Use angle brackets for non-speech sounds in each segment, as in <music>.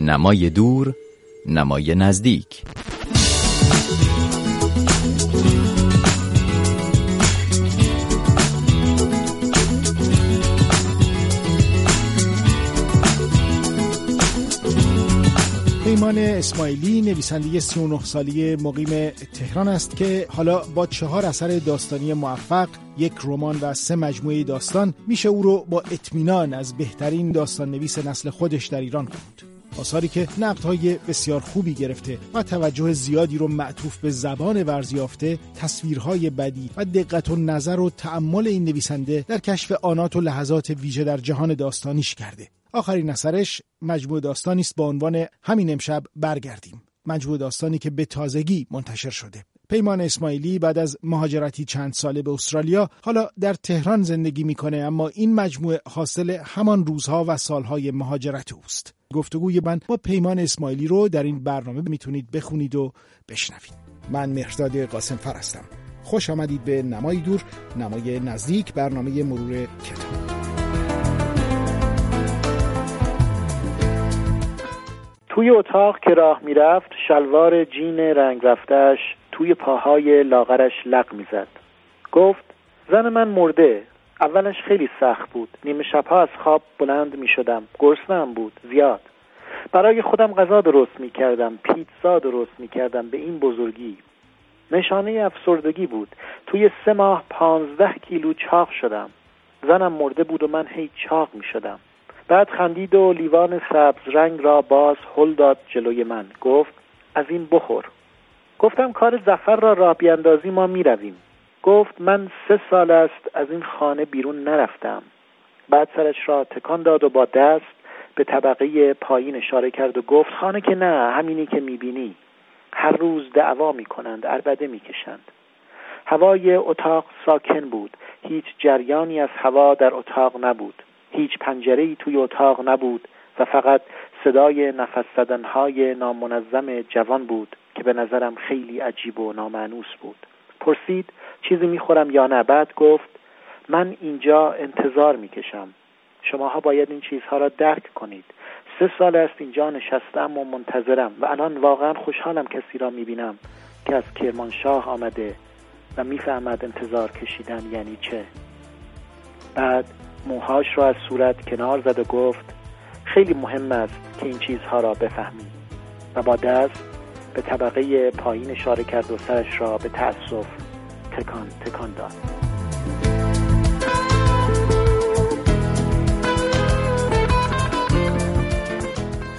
نمای دور نمای نزدیک. پیمان اسماعیلی نویسنده 39 سالی مقیم تهران است که حالا با چهار اثر داستانی موفق یک رمان و سه مجموعه داستان میشه او رو با اطمینان از بهترین داستان نویس نسل خودش در ایران خوند. آثاری که نقدهای بسیار خوبی گرفته و توجه زیادی رو معطوف به زبان ورزیافته تصویرهای بدی و دقت و نظر و تعمل این نویسنده در کشف آنات و لحظات ویژه در جهان داستانیش کرده. آخرین اثرش مجموع داستانی است با عنوان همین امشب برگردیم. مجموع داستانی که به تازگی منتشر شده. پیمان اسماعیلی بعد از مهاجرتی چند ساله به استرالیا حالا در تهران زندگی می‌کنه اما این مجموعه حاصل همان روزها و سالهای مهاجرت اوست. گفتگوی من با پیمان اسماعیلی رو در این برنامه می‌تونید بخونید و بشنوید. من مهرداد قاسم فر هستم. خوش آمدید به نمای دور نمای نزدیک برنامه مرور کتاب. توی اتاق که راه می‌رفت شلوار جین رنگ رفتش توی پاهای لاغرش لق می‌زد. گفت زن من مرده. اولش خیلی سخت بود. نیمه شبها از خواب بلند می شدم گرسنم بود. زیاد. برای خودم غذا درست می کردم پیتزا درست می کردم به این بزرگی. نشانه افسردگی بود. توی سه ماه پانزده کیلو چاق شدم. زنم مرده بود و من هی چاق می شدم بعد خندید و لیوان سبز رنگ را باز هل داد جلوی من. گفت از این بخور. گفتم کار زفر را راه بیاندازی ما می رویم. گفت من سه سال است از این خانه بیرون نرفتم. بعد سرش را تکان داد و با دست به طبقه پایین اشاره کرد و گفت خانه که نه همینی که می‌بینی. هر روز دعوا می‌کنند عربده می‌کشند. هوای اتاق ساکن بود. هیچ جریانی از هوا در اتاق نبود. هیچ پنجره توی اتاق نبود و فقط صدای نفس زدنهای نامنظم جوان بود. که به نظرم خیلی عجیب و نامعنوس بود. پرسید چیزی می‌خورم یا نه؟ بعد گفت من اینجا انتظار می‌کشم. شماها باید این چیزها را درک کنید. سه سال است اینجا نشستم و منتظرم و الان واقعا خوشحالم کسی را می‌بینم که از کرمانشاه آمده و می‌فهمد انتظار کشیدن یعنی چه. بعد موهاش را از صورت کنار زد و گفت خیلی مهم است که این چیزها را بفهمی. و با دست به طبقه پایین اشاره کرد و سرش را به تأسف تکان تکان داد.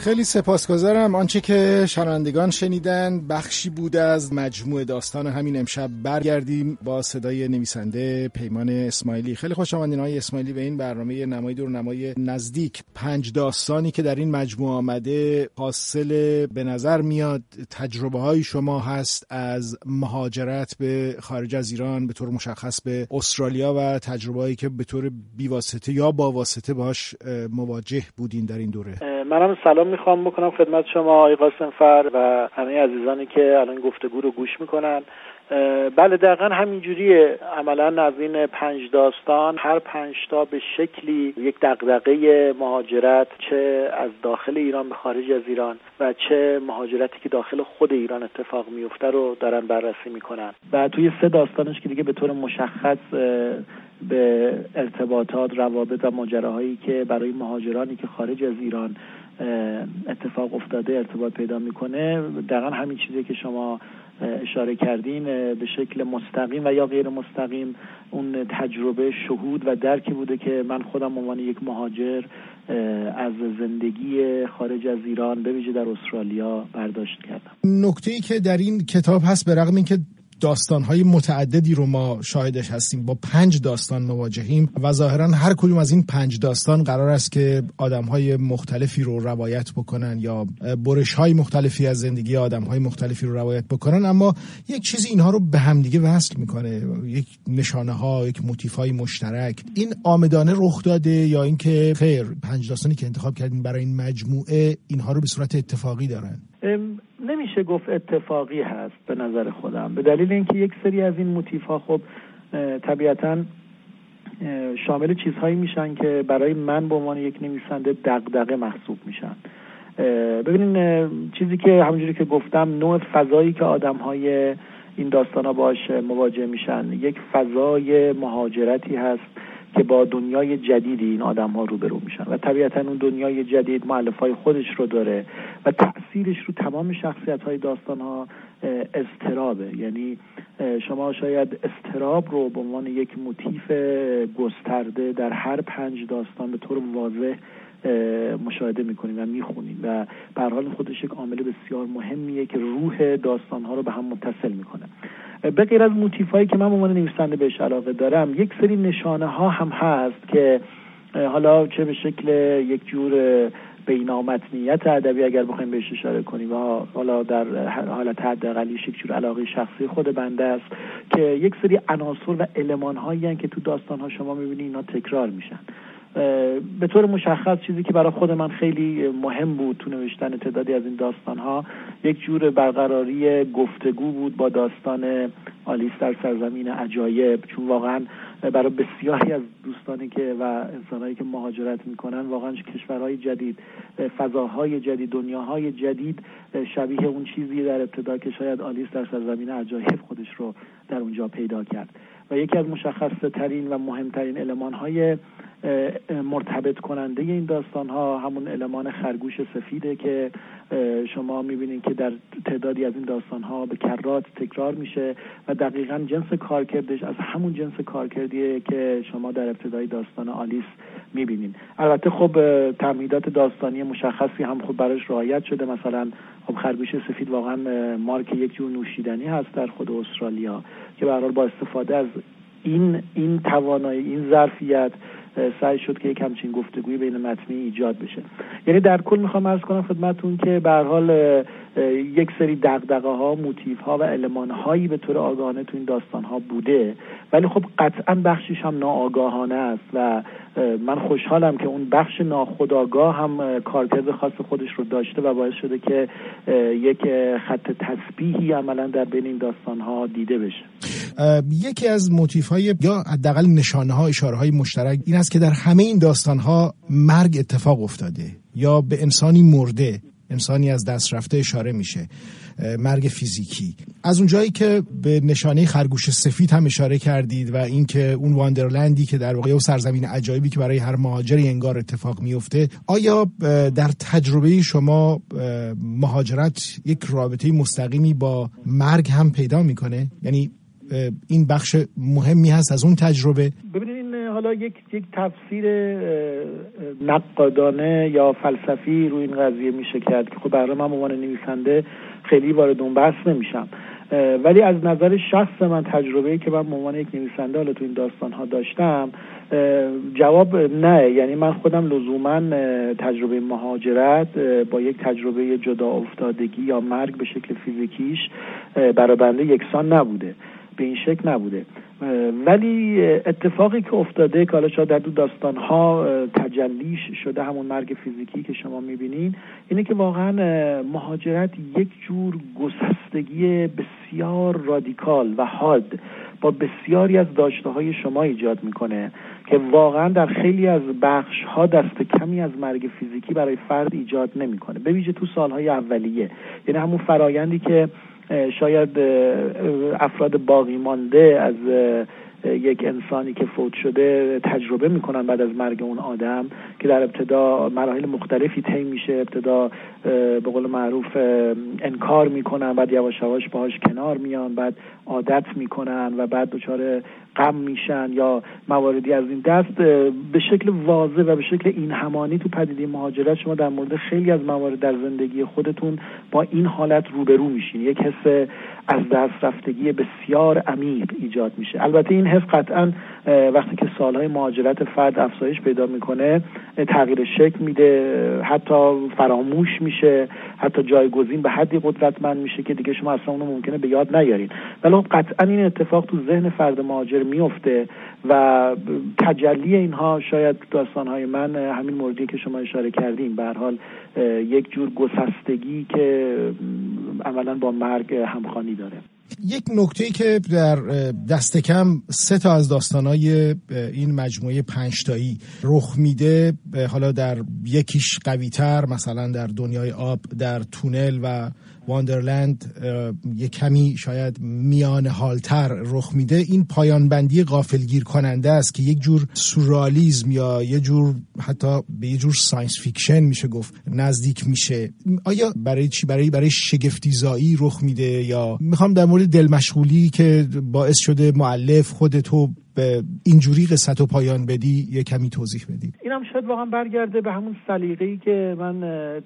خیلی سپاسگزارم. آنچه که شنوندگان شنیدن بخشی بود از مجموع داستان همین امشب. برگردیم با صدای نویسنده پیمان اسماعیلی. خیلی خوش آمدین های اسماعیلی به این برنامه نمای دور نمای نزدیک. پنج داستانی که در این مجموعه آمده حاصل به نظر میاد تجربه های شما هست از مهاجرت به خارج از ایران به طور مشخص به استرالیا و تجربه هایی که به طور بیواسطه یا با واسطه باش مواجه بودین در این دوره. منم سلام می‌خوام بکنم خدمت شما آقای قاسمفر و همه عزیزانی که الان گفتگو رو گوش می‌کنن. بله دقیقا همینجوریه. عملا از این پنج داستان هر پنج تا به شکلی یک دقدقه مهاجرت چه از داخل ایران به خارج از ایران و چه مهاجرتی که داخل خود ایران اتفاق میفته رو دارن بررسی می‌کنن. و توی سه داستانش که دیگه به طور مشخص به ارتباطات روابط و ماجراهایی که برای مهاجرانی که خارج از ایران اتفاق افتاده ارتباط پیدا می‌کنه. دقیقا همین چیزی که شما اشاره کردین به شکل مستقیم و یا غیر مستقیم اون تجربه شهود و درکی بوده که من خودم عنوان یک مهاجر از زندگی خارج از ایران به ویژه در استرالیا برداشت کردم. نکته ای که در این کتاب هست به رغم اینکه های متعددی رو ما شاهدش هستیم. با پنج داستان مواجهیم و ظاهرا هر کدوم از این پنج داستان قرار است که های مختلفی رو روایت بکنن یا برش های مختلفی از زندگی های مختلفی رو روایت بکنن. اما یک چیزی اینها رو به همدیگه وصل می‌کنه. یک نشانه ها یک موتیف های مشترک. این آمدانه رخ داده یا اینکه خیر پنج داستانی که انتخاب کردیم برای این مجموعه اینها رو به صورت اتفاقی دارن. نمیشه گفت اتفاقی هست به نظر خودم. به دلیل اینکه یک سری از این موتیف ها خب طبیعتا شامل چیزهایی میشن که برای من به عنوان یک نویسنده دغدغه محسوب میشن. ببینین چیزی که همونجوری که گفتم نوع فضایی که آدم های این داستان ها باش مواجه میشن. یک فضای مهاجرتی هست. که با دنیای جدیدی این آدم ها روبرو میشن. و طبیعتا اون دنیای جدید معلف های خودش رو داره و تاثیرش رو تمام شخصیت های داستان ها استرابه یعنی شما شاید استراب رو به عنوان یک موتیف گسترده در هر پنج داستان به طور واضح مشاهده می‌کنیم و می‌خونیم. و به حال خودش یک عامل بسیار مهمیه که روح داستان ها رو به هم متصل می‌کنه. به غیر از موتیف هایی که من عنوان نویسنده بهش علاقه دارم یک سری نشانه ها هم هست که حالا چه به شکل یک جور بینامتنیت ادبی اگر بخوایم بهش اشاره کنیم. و حالا در حالت حداقلیش یک جور علاقه شخصی خود بنده است که یک سری عناصر و المان هایی که تو داستان ها شما می‌بینید اینا تکرار میشن. به طور مشخص چیزی که برای خود من خیلی مهم بود تو نوشتن تعدادی از این داستان ها یک جور برقراری گفتگو بود با داستان آلیس در سرزمین عجایب. چون واقعا برای بسیاری از دوستانی که و انسانهایی که مهاجرت می‌کنن واقعا کشورهای جدید فضاهای جدید دنیاهای جدید شبیه اون چیزی در ابتدا که شاید آلیس در سرزمین عجایب خودش رو در اونجا پیدا کرد. و یکی از مشخص ترین و مهمترین علمان های مرتبط کننده این داستان ها همون المان خرگوش سفیده که شما می‌بینید که در تعدادی از این داستان ها به کرات تکرار میشه و دقیقا جنس کارکردش از همون جنس کارکردیه که شما در ابتدای داستان آلیس می‌بینید البته خب تمهیدات داستانی مشخصی هم خب براش رعایت شده. مثلا خب خرگوش سفید واقعا مارک یک جور نوشیدنی هست در خود استرالیا که به با استفاده از این این توانایی این ظرفیت سعی شد که یک همچین گفتگوی بین متنی ایجاد بشه. یعنی در کل می‌خوام ارز کنم خدمتون که به حال یک سری دغدغه ها موتیف ها و المان هایی به طور آگاهانه تو این داستان ها بوده. ولی خب قطعا بخشش هم ناآگاهانه است و من خوشحالم که اون بخش ناخودآگاه هم کارکرد خاص خودش رو داشته و باعث شده که یک خط تسبیحی عملا در بین این داستان ها دیده بشه. یکی از موتیف های یا حداقل نشانه ها اشاره های مشترک این است که در همه این داستان ها مرگ اتفاق افتاده یا به انسانی مرده انسانی از دست رفته اشاره میشه مرگ فیزیکی. از اونجایی که به نشانه خرگوش سفید هم اشاره کردید و اینکه اون واندرلندی که در واقع سرزمین عجایبی که برای هر مهاجری انگار اتفاق میفته آیا در تجربه شما مهاجرت یک رابطه مستقیمی با مرگ هم پیدا می‌کنه؟ یعنی این بخش مهمی هست از اون تجربه. ببینید حالا یک یک تفسیر نقادانه یا فلسفی رو این قضیه میشه کرد که خب برای من عنوان نویسنده خیلی وارد اون بحث نمیشم. ولی از نظر شخص من تجربه که من به عنوان یک نویسنده حالا تو این داستان ها داشتم جواب نه. یعنی من خودم لزوما تجربه مهاجرت با یک تجربه جدا افتادگی یا مرگ به شکل فیزیکیش برای بنده یکسان نبوده. به این شکل نبوده. ولی اتفاقی که افتاده که حالا شاید در دو داستان ها تجلیش شده همون مرگ فیزیکی که شما می‌بینین اینه که واقعا مهاجرت یک جور گسستگی بسیار رادیکال و حاد با بسیاری از داشته های شما ایجاد می‌کنه که واقعا در خیلی از بخش ها دست کمی از مرگ فیزیکی برای فرد ایجاد نمی‌کنه. به ویژه تو سالهای اولیه. یعنی همون فرایندی که شاید افراد باقی مانده از یک انسانی که فوت شده تجربه می‌کنن بعد از مرگ اون آدم که در ابتدا مراحل مختلفی طی میشه ابتدا به قول معروف انکار می‌کنن بعد یواش یواش باهاش کنار میان بعد عادت می‌کنن و بعد دچار غم میشن یا مواردی از این دست. به شکل واضح و به شکل این همانی تو پدیده مهاجرت شما در مورد خیلی از موارد در زندگی خودتون با این حالت روبرو میشین. یک حس از دست رفتگی بسیار عمیق ایجاد میشه. البته این حس قطعا وقتی که سالهای مهاجرت فرد افزایش پیدا می‌کنه تغییر شکل میده حتی فراموش میشه حتی جایگزین به حدی قدرتمند میشه که دیگه شما اصلا اونو ممکنه به یاد نیارین ولی خب قطعا این اتفاق تو ذهن فرد مهاجر میفته و تجلی اینها شاید داستانهای من همین موردی که شما اشاره کردیم به حال یک جور گسستگی که عملا با مرگ همخوانی داره. یک نکته که در دست کم سه تا از داستانهای این مجموعه پنجتایی رخ میده حالا در یکیش قویتر مثلا در دنیای آب در تونل و واندرلند یه کمی شاید میان حالتر رخ میده. این پایان بندی غافلگیر کننده است که یک جور سورالیزم یا یه جور حتی به یه جور science fiction میشه گفت نزدیک میشه. آیا برای چی؟ برای برای شگفتیزایی رخ میده یا؟ می‌خوام در مورد دل مشغولی که باعث شده معلف خودتو به اینجوری قصت و پایان بدی یه کمی توضیح بدی. اینم شاید واقعا برگرده به همون سلیقه‌ای که من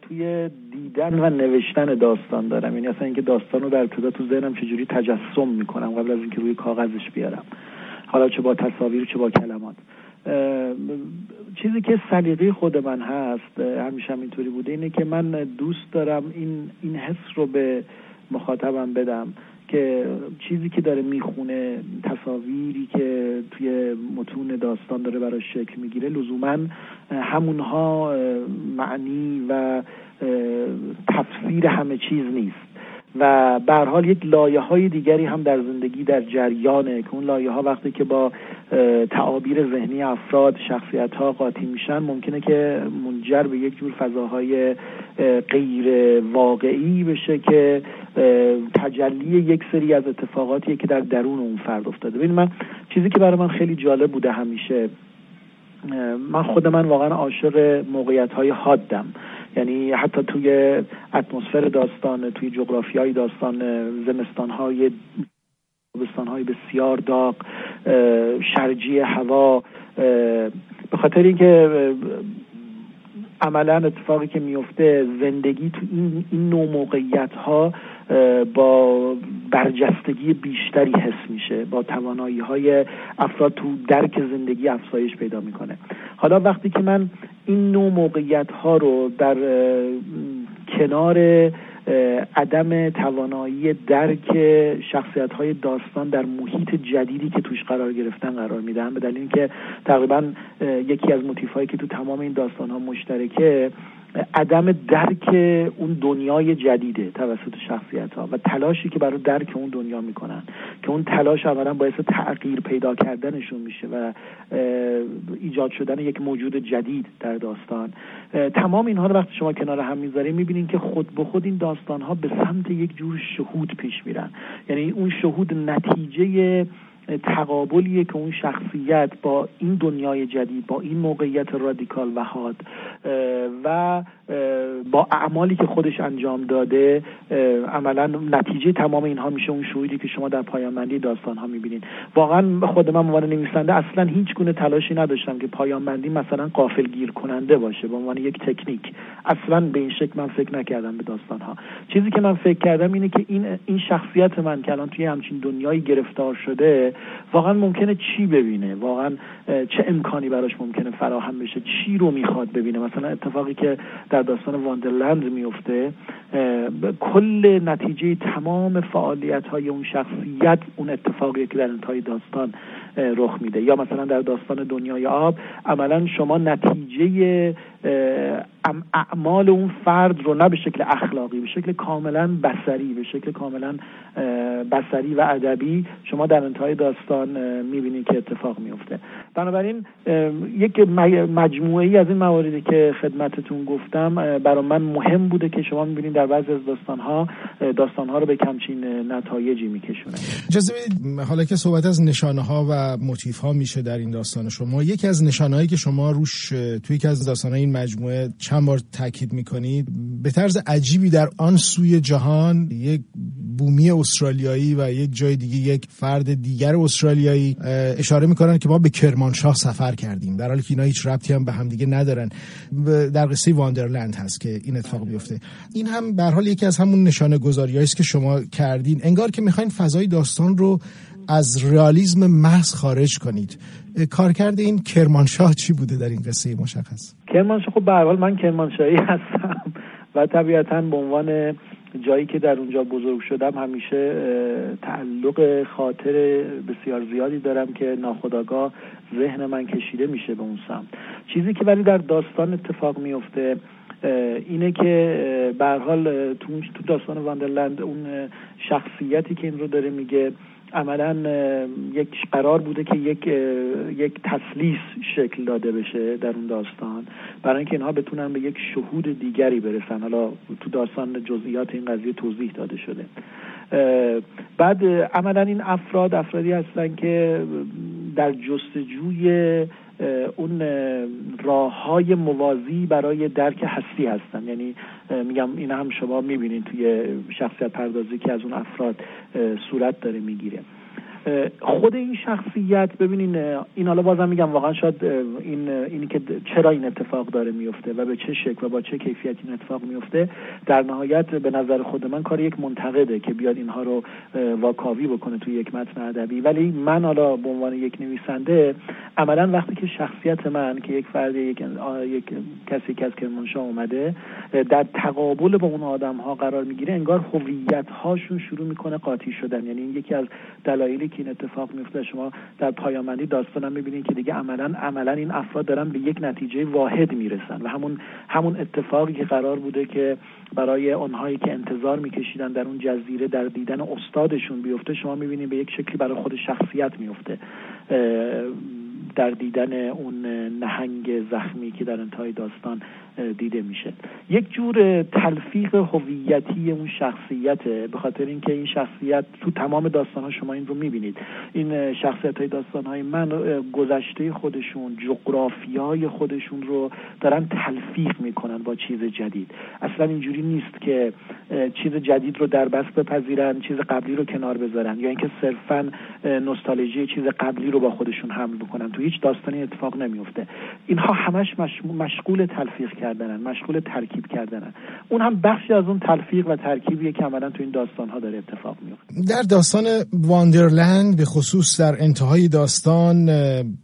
توی دیدن و نوشتن داستان دارم. یعنی اصلا اینکه داستان رو در ابتدا تو ذهنم چجوری تجسم می‌کنم قبل از اینکه روی کاغذش بیارم. حالا چه با تصاویر چه با کلمات. چیزی که سلیقه خود من هست همیشه هم اینطوری بوده اینه که من دوست دارم این این حس رو به مخاطبم بدم. که چیزی که داره می‌خونه تصاویری که توی متون داستان داره براش شکل می‌گیره لزوما همونها معنی و تفسیر همه چیز نیست. و به حال یک لایه های دیگری هم در زندگی در جریانه که اون لایه ها وقتی که با تعابیر ذهنی افراد شخصیت ها قاطی میشن ممکنه که منجر به یک جور فضاهای غیر واقعی بشه که تجلی یک سری از اتفاقاتی که در درون اون فرد افتاده. ببین من چیزی که برای من خیلی جالب بوده همیشه من خود من واقعا عاشق موقعیت های حادم. یعنی حتی توی اتمسفر داستان توی جغرافی های داستان زمستان های های بسیار داغ شرجی هوا به خاطر اینکه عملا اتفاقی که میفته زندگی تو این, این نوع موقعیت ها با برجستگی بیشتری حس میشه با توانایی های افراد تو درک زندگی افزایش پیدا می‌کنه. حالا وقتی که من این نوع موقعیت ها رو در کنار عدم توانایی درک شخصیت های داستان در محیط جدیدی که توش قرار گرفتن قرار میدن به دلیل اینکه تقریبا یکی از موتیف هایی که تو تمام این داستان ها مشترکه عدم درک اون دنیای جدیده توسط شخصیت ها و تلاشی که برای درک اون دنیا می‌کنن که اون تلاش اولا باعث تغییر پیدا کردنشون میشه و ایجاد شدن یک موجود جدید در داستان. تمام اینها رو وقتی شما کنار هم می‌ذاریم می‌بینین که خود به خود این داستان ها به سمت یک جور شهود پیش میرن. یعنی اون شهود نتیجه تقابلیه که اون شخصیت با این دنیای جدید با این موقعیت رادیکال و حاد و با اعمالی که خودش انجام داده عملا نتیجه تمام اینها میشه اون شهودی که شما در پایان داستان ها می‌بینید. واقعا خود من عنوان نویسنده اصلا هیچ گونه تلاشی نداشتم که پایان بندی مثلا قافل گیر کننده باشه به عنوان یک تکنیک. اصلا به این شکل من فکر نکردم به داستان ها چیزی که من فکر کردم اینه که این این شخصیت من که الان توی همچین دنیایی گرفتار شده واقعا ممکنه چی ببینه؟ واقعا چه امکانی براش ممکنه فراهم بشه؟ چی رو می‌خواد ببینه؟ مثلا اتفاقی که در داستان واندرلند میفته کل نتیجه تمام فعالیت های اون شخصیت اون اتفاقی که در انتهای داستان رخ میده. یا مثلا در داستان دنیای آب عملا شما نتیجه اعمال اون فرد رو نه به شکل اخلاقی به شکل کاملا بسری به شکل کاملا بسری و ادبی شما در انتهای داستان می‌بینید که اتفاق میفته بنابراین یک مجموعه ای از این مواردی که خدمتتون گفتم برای من مهم بوده که شما می‌بینید در بعضی از داستان ها داستان ها رو به کمچین نتایجی میکشونه. اجازه حالا که صحبت از نشانه ها و موتیف ها میشه در این داستان شما یکی از نشانه هایی که شما روش توی یکی از داستان این مجموعه چند بار تاکید می‌کنید به طرز عجیبی در آن سوی جهان یک بومی استرالیایی و یک جای دیگه یک فرد دیگر استرالیایی اشاره می‌کنن که ما به کرمانشاه سفر کردیم. در حالی که اینا هیچ ربطی هم به هم دیگه ندارن در قصه واندرلند هست که این اتفاق بیفته. این هم به حال یکی از همون نشانه گذاری است که شما کردین. انگار که می‌خواین فضای داستان رو از رئالیسم محض خارج کنید. کارکرد این کرمانشاه چی بوده در این قصه مشخص؟ کرمانشاه خب به من کرمانشاهی <laughs> هستم و طبیعتا به عنوان جایی که در اونجا بزرگ شدم همیشه تعلق خاطر بسیار زیادی دارم که ناخداگاه ذهن من کشیده میشه به اون سمت. چیزی که ولی در داستان اتفاق میفته اینه که به حال تو داستان واندرلند اون شخصیتی که این رو داره میگه عملا یک قرار بوده که یک یک تسلیس شکل داده بشه در اون داستان. برای اینکه اینها بتونن به یک شهود دیگری برسن. حالا تو داستان جزئیات این قضیه توضیح داده شده. بعد عملا این افراد افرادی هستن که در جستجوی اون راه های موازی برای درک هستی هستن. یعنی میگم این هم شما می‌بینید توی شخصیت پردازی که از اون افراد صورت داره می‌گیره. خود این شخصیت ببینین این حالا بازم میگم واقعا شاید این اینی که چرا این اتفاق داره میفته و به چه شکل و با چه کیفیت این اتفاق میفته در نهایت به نظر خود من کار یک منتقده که بیاد اینها رو واکاوی بکنه توی یک متن ادبی. ولی من حالا به عنوان یک نویسنده عملا وقتی که شخصیت من که یک فرد یک, یک کسی که از کرمانشاه اومده در تقابل با اون آدم ها قرار می‌گیره انگار هویت هاشون شروع می‌کنه قاطی شدن. یعنی این یکی از دلایلی که این اتفاق میفته شما در پایامندی داستانم می‌بینید که دیگه عملا عملا این افراد دارن به یک نتیجه واحد می‌رسن و همون همون اتفاقی که قرار بوده که برای اونهایی که انتظار میکشیدن در اون جزیره در دیدن استادشون بیفته شما می‌بینید به یک شکلی برای خود شخصیت میفته در دیدن اون نهنگ زخمی که در انتهای داستان دیده میشه. یک جور تلفیق هویتی اون شخصیته به خاطر اینکه این شخصیت تو تمام داستان ها شما این رو می‌بینید. این شخصیت های داستان های من گذشته خودشون جغرافیای خودشون رو دارن تلفیق می‌کنن با چیز جدید. اصلا اینجوری نیست که چیز جدید رو در بست بپذیرن چیز قبلی رو کنار بذارن یا اینکه صرفا نوستالژی چیز قبلی رو با خودشون حمل بکنن. تو هیچ داستانی اتفاق نمیفته اینها همش مشغول تلفیق کردنن مشغول ترکیب کردنن. اون هم بخشی از اون تلفیق و ترکیبیه که عملا تو این داستان ها داره اتفاق میفته در داستان واندرلند به خصوص در انتهای داستان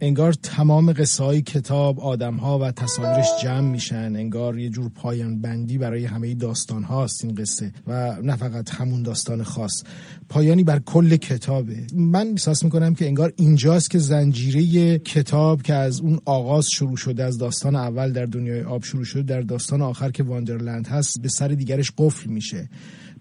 انگار تمام قصه های کتاب آدم ها و تصاویرش جمع میشن. انگار یه جور پایان بندی برای همه داستان هاست این قصه و نه فقط همون داستان خاص. پایانی بر کل کتابه. من احساس می‌کنم که انگار اینجاست که زنجیره کتاب که از اون آغاز شروع شده از داستان اول در دنیای آب شروع شده در داستان آخر که واندرلند هست به سر دیگرش قفل میشه.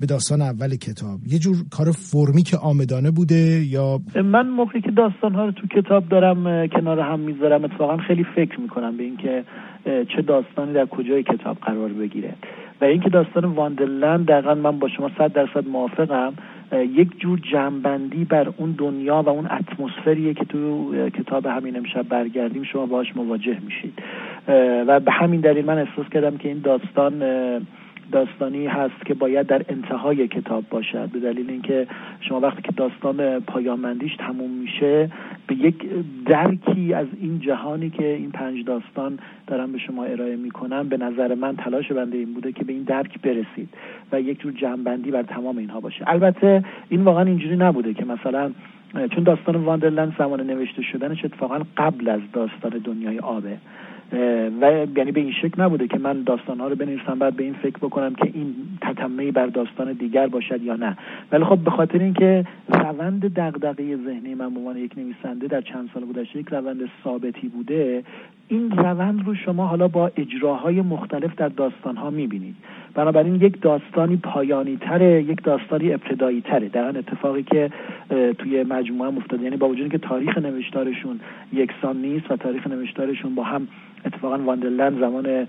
به داستان اول کتاب. یه جور کار فرمی که آمدانه بوده یا من موقعی که داستان ها رو تو کتاب دارم کنار هم می‌ذارم اتفاقا خیلی فکر می‌کنم به اینکه چه داستانی در کجای کتاب قرار بگیره. و اینکه داستان واندرلند دقیقا من با شما صد درصد موافقم. یک جور جنبندی بر اون دنیا و اون اتمسفریه که تو کتاب همین امشب برگردیم شما باش مواجه میشید. و به همین دلیل من احساس کردم که این داستان داستانی هست که باید در انتهای کتاب باشد. به دلیل اینکه شما وقتی که داستان پایامندیش تموم میشه به یک درکی از این جهانی که این پنج داستان دارم به شما ارائه می‌کنم به نظر من تلاش بنده این بوده که به این درک برسید و یک جور جنبندی بر تمام اینها باشه. البته این واقعا اینجوری نبوده که مثلا چون داستان واندرلند زمان نوشته شدنش اتفاقا قبل از داستان دنیای آبه و یعنی به این شکل نبوده که من داستان ها رو بنویسم بعد به این فکر بکنم که این تتمه بر داستان دیگر باشد یا نه. ولی خب به خاطر اینکه روند دغدغه ذهنی من به عنوان یک نویسنده در چند سال گذشته یک روند ثابتی بوده این روند رو شما حالا با اجراهای مختلف در داستان ها می‌بینید. بنابراین یک داستانی پایانی تره یک داستانی ابتدایی تره در اتفاقی که توی مجموعه افتاده. یعنی با وجود که تاریخ نوشتارشون یکسان نیست و تاریخ نوشتارشون با هم اتفاقا واندرلند زمان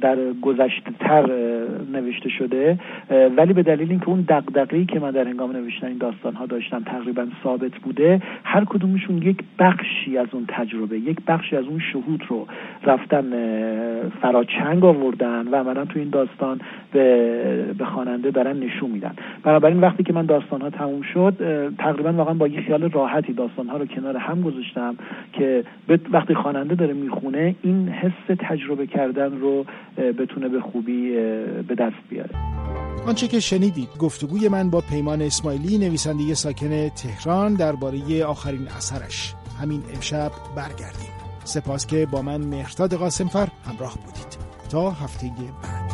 در گذشته تر نوشته شده. ولی به دلیل اینکه اون دغدغه‌ای که من در هنگام نوشتن این داستان ها داشتم تقریبا ثابت بوده هر کدومشون یک بخشی از اون تجربه یک بخشی از اون شهود رو رفتن فراچنگ آوردن و عملا تو این داستان به به خواننده دارن نشون میدن. بنابراین وقتی که من داستان ها تموم شد تقریبا واقعا با یه خیال راحتی داستان ها رو کنار هم گذاشتم که وقتی خواننده داره می‌خونه این حس تجربه کردن رو بتونه به خوبی به دست بیاره. آنچه که شنیدید گفتگوی من با پیمان اسماعیلی نویسنده ساکن تهران درباره آخرین اثرش. همین امشب برگردیم. سپاس که با من مهرداد قاسمفر همراه بودید. تا هفته بعد.